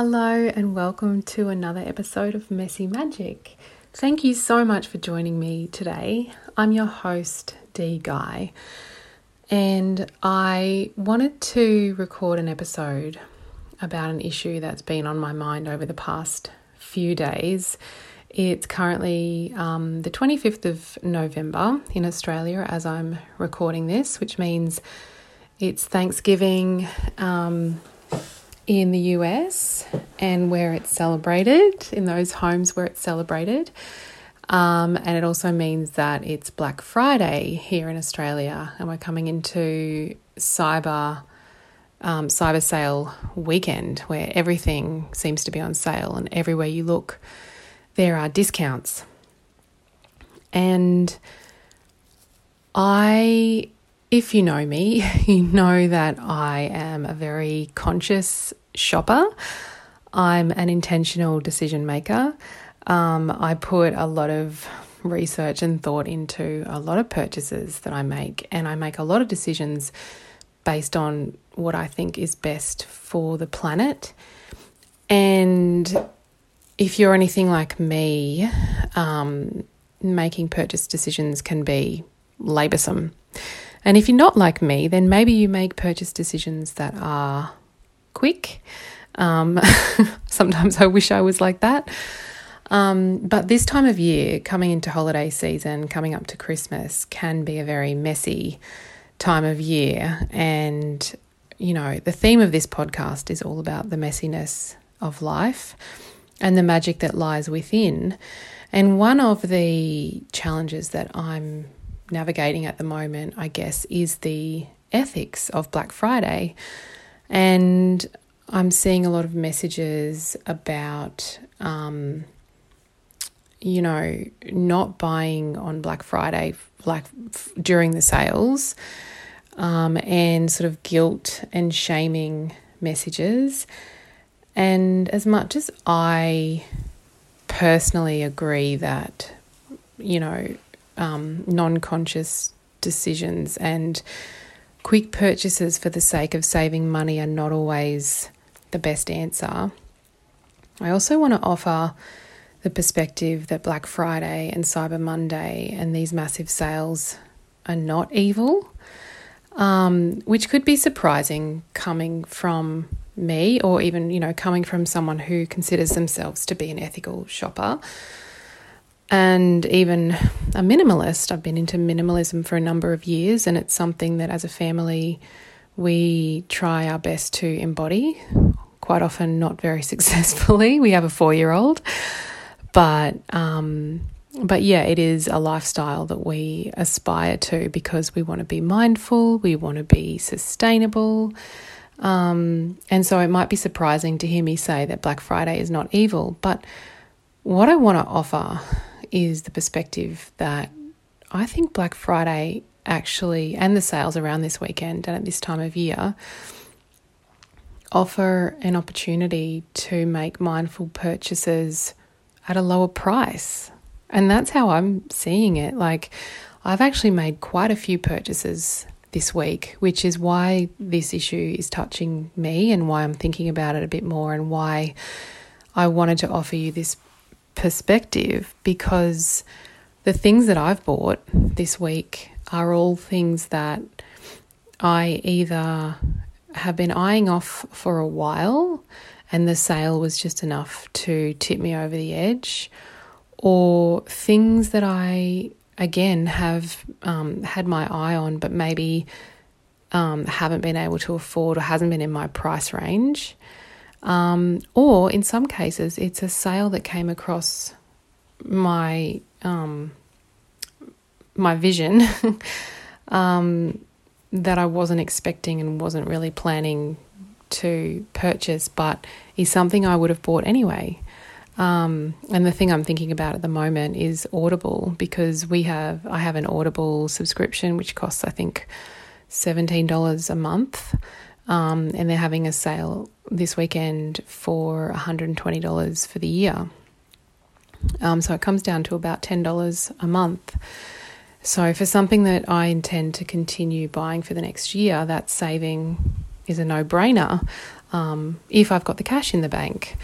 Hello, and welcome to another episode of Messy Magic. Thank you so much for joining me today. I'm your host, Dee Guy, and I wanted to record an episode about an issue that's been on my mind over the past few days. It's currently um, the 25th of November in Australia as I'm recording this, which means it's Thanksgiving. Um, in the US and where it's celebrated, in those homes where it's celebrated. Um, and it also means that it's Black Friday here in Australia, and we're coming into cyber um, cyber sale weekend where everything seems to be on sale, and everywhere you look, there are discounts. And I if you know me, you know that I am a very conscious shopper. I'm an intentional decision maker. Um, I put a lot of research and thought into a lot of purchases that I make, and I make a lot of decisions based on what I think is best for the planet. And if you're anything like me, um, making purchase decisions can be laboursome. And if you're not like me, then maybe you make purchase decisions that are quick. Um, sometimes I wish I was like that. Um, but this time of year, coming into holiday season, coming up to Christmas, can be a very messy time of year. And, you know, the theme of this podcast is all about the messiness of life and the magic that lies within. And one of the challenges that I'm navigating at the moment, I guess, is the ethics of Black Friday. And I'm seeing a lot of messages about, um, you know, not buying on Black Friday, like during the sales, um, and sort of guilt and shaming messages. And as much as I personally agree that, you know, um, non conscious decisions and quick purchases for the sake of saving money are not always the best answer. I also want to offer the perspective that Black Friday and Cyber Monday and these massive sales are not evil, um, which could be surprising coming from me or even, you know, coming from someone who considers themselves to be an ethical shopper and even a minimalist. I've been into minimalism for a number of years, and it's something that as a family we try our best to embody. Quite often, not very successfully. We have a four year old, but um, but yeah, it is a lifestyle that we aspire to because we want to be mindful, we want to be sustainable. Um, and so it might be surprising to hear me say that Black Friday is not evil, but what I want to offer is the perspective that I think Black Friday actually, and the sales around this weekend and at this time of year, offer an opportunity to make mindful purchases at a lower price. And that's how I'm seeing it. Like, I've actually made quite a few purchases this week, which is why this issue is touching me and why I'm thinking about it a bit more and why I wanted to offer you this perspective because the things that I've bought this week are all things that I either have been eyeing off for a while and the sale was just enough to tip me over the edge, or things that I, again, have um, had my eye on but maybe um, haven't been able to afford or hasn't been in my price range. Um, or in some cases, it's a sale that came across my um, my vision um, that I wasn't expecting and wasn't really planning to purchase, but is something I would have bought anyway. Um, and the thing I'm thinking about at the moment is Audible because we have I have an Audible subscription which costs I think seventeen dollars a month, um, and they're having a sale this weekend for $120 for the year. Um, so it comes down to about $10 a month. So for something that I intend to continue buying for the next year, that saving is a no brainer. um, if I've got the cash in the bank.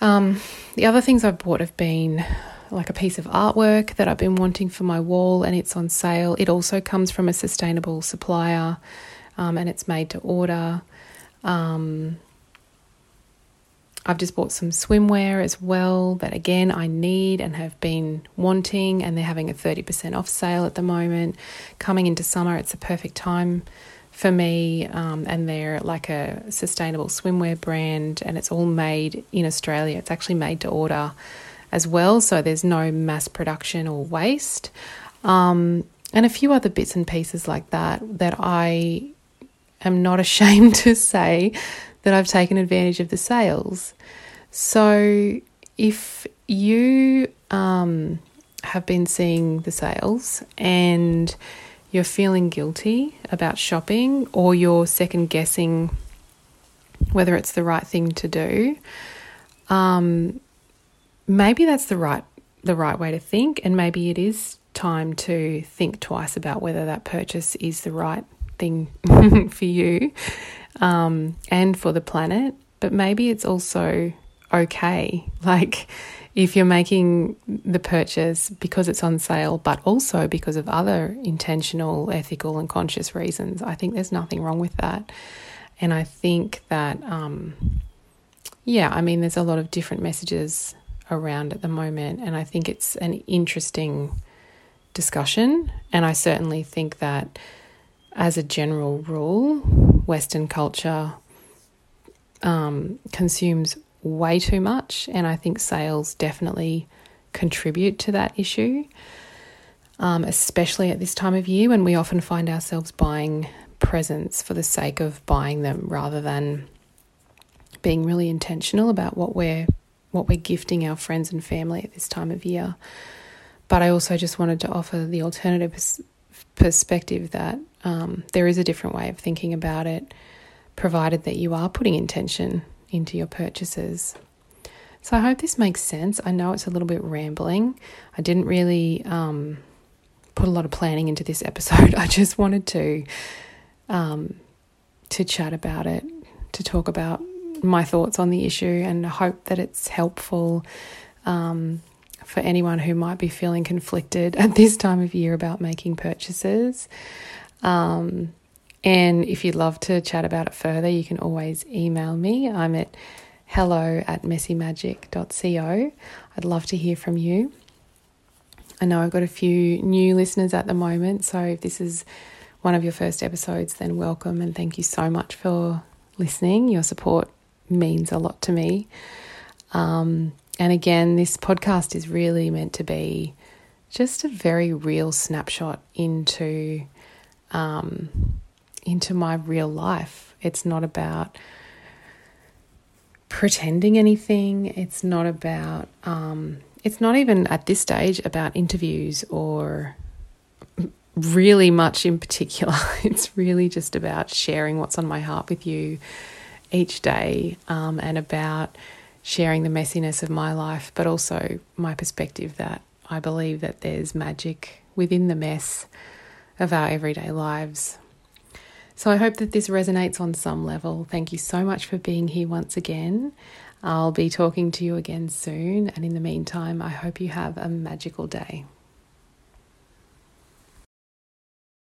Um, the other things I've bought have been like a piece of artwork that I've been wanting for my wall, and it's on sale. It also comes from a sustainable supplier, um, and it's made to order. Um, I've just bought some swimwear as well that again I need and have been wanting, and they're having a 30% off sale at the moment. Coming into summer, it's a perfect time for me, um, and they're like a sustainable swimwear brand, and it's all made in Australia. It's actually made to order as well, so there's no mass production or waste. Um, and a few other bits and pieces like that that I am not ashamed to say that I've taken advantage of the sales. So if you um, have been seeing the sales and you're feeling guilty about shopping or you're second guessing whether it's the right thing to do, um, maybe that's the right the right way to think, and maybe it is time to think twice about whether that purchase is the right thing for you um, and for the planet. But maybe it's also okay. Like, if you're making the purchase because it's on sale, but also because of other intentional, ethical, and conscious reasons, I think there's nothing wrong with that. And I think that, um, yeah, I mean, there's a lot of different messages around at the moment, and I think it's an interesting discussion. And I certainly think that, as a general rule, Western culture um, consumes way too much, and I think sales definitely contribute to that issue, um, especially at this time of year when we often find ourselves buying presents for the sake of buying them rather than being really intentional about what we're what we're gifting our friends and family at this time of year. But I also just wanted to offer the alternative perspective that um, there is a different way of thinking about it, provided that you are putting intention into your purchases. So I hope this makes sense. I know it's a little bit rambling. I didn't really um, put a lot of planning into this episode. I just wanted to um, to chat about it, to talk about my thoughts on the issue, and hope that it's helpful um, for anyone who might be feeling conflicted at this time of year about making purchases. Um, and if you'd love to chat about it further, you can always email me. I'm at hello at messymagic.co. I'd love to hear from you. I know I've got a few new listeners at the moment, so if this is one of your first episodes, then welcome and thank you so much for listening. Your support means a lot to me. Um, and again, this podcast is really meant to be just a very real snapshot into um, into my real life. It's not about pretending anything. It's not about, um, it's not even at this stage about interviews or really much in particular. It's really just about sharing what's on my heart with you each day um, and about sharing the messiness of my life, but also my perspective that I believe that there's magic within the mess of our everyday lives. So I hope that this resonates on some level. Thank you so much for being here once again. I'll be talking to you again soon. And in the meantime, I hope you have a magical day.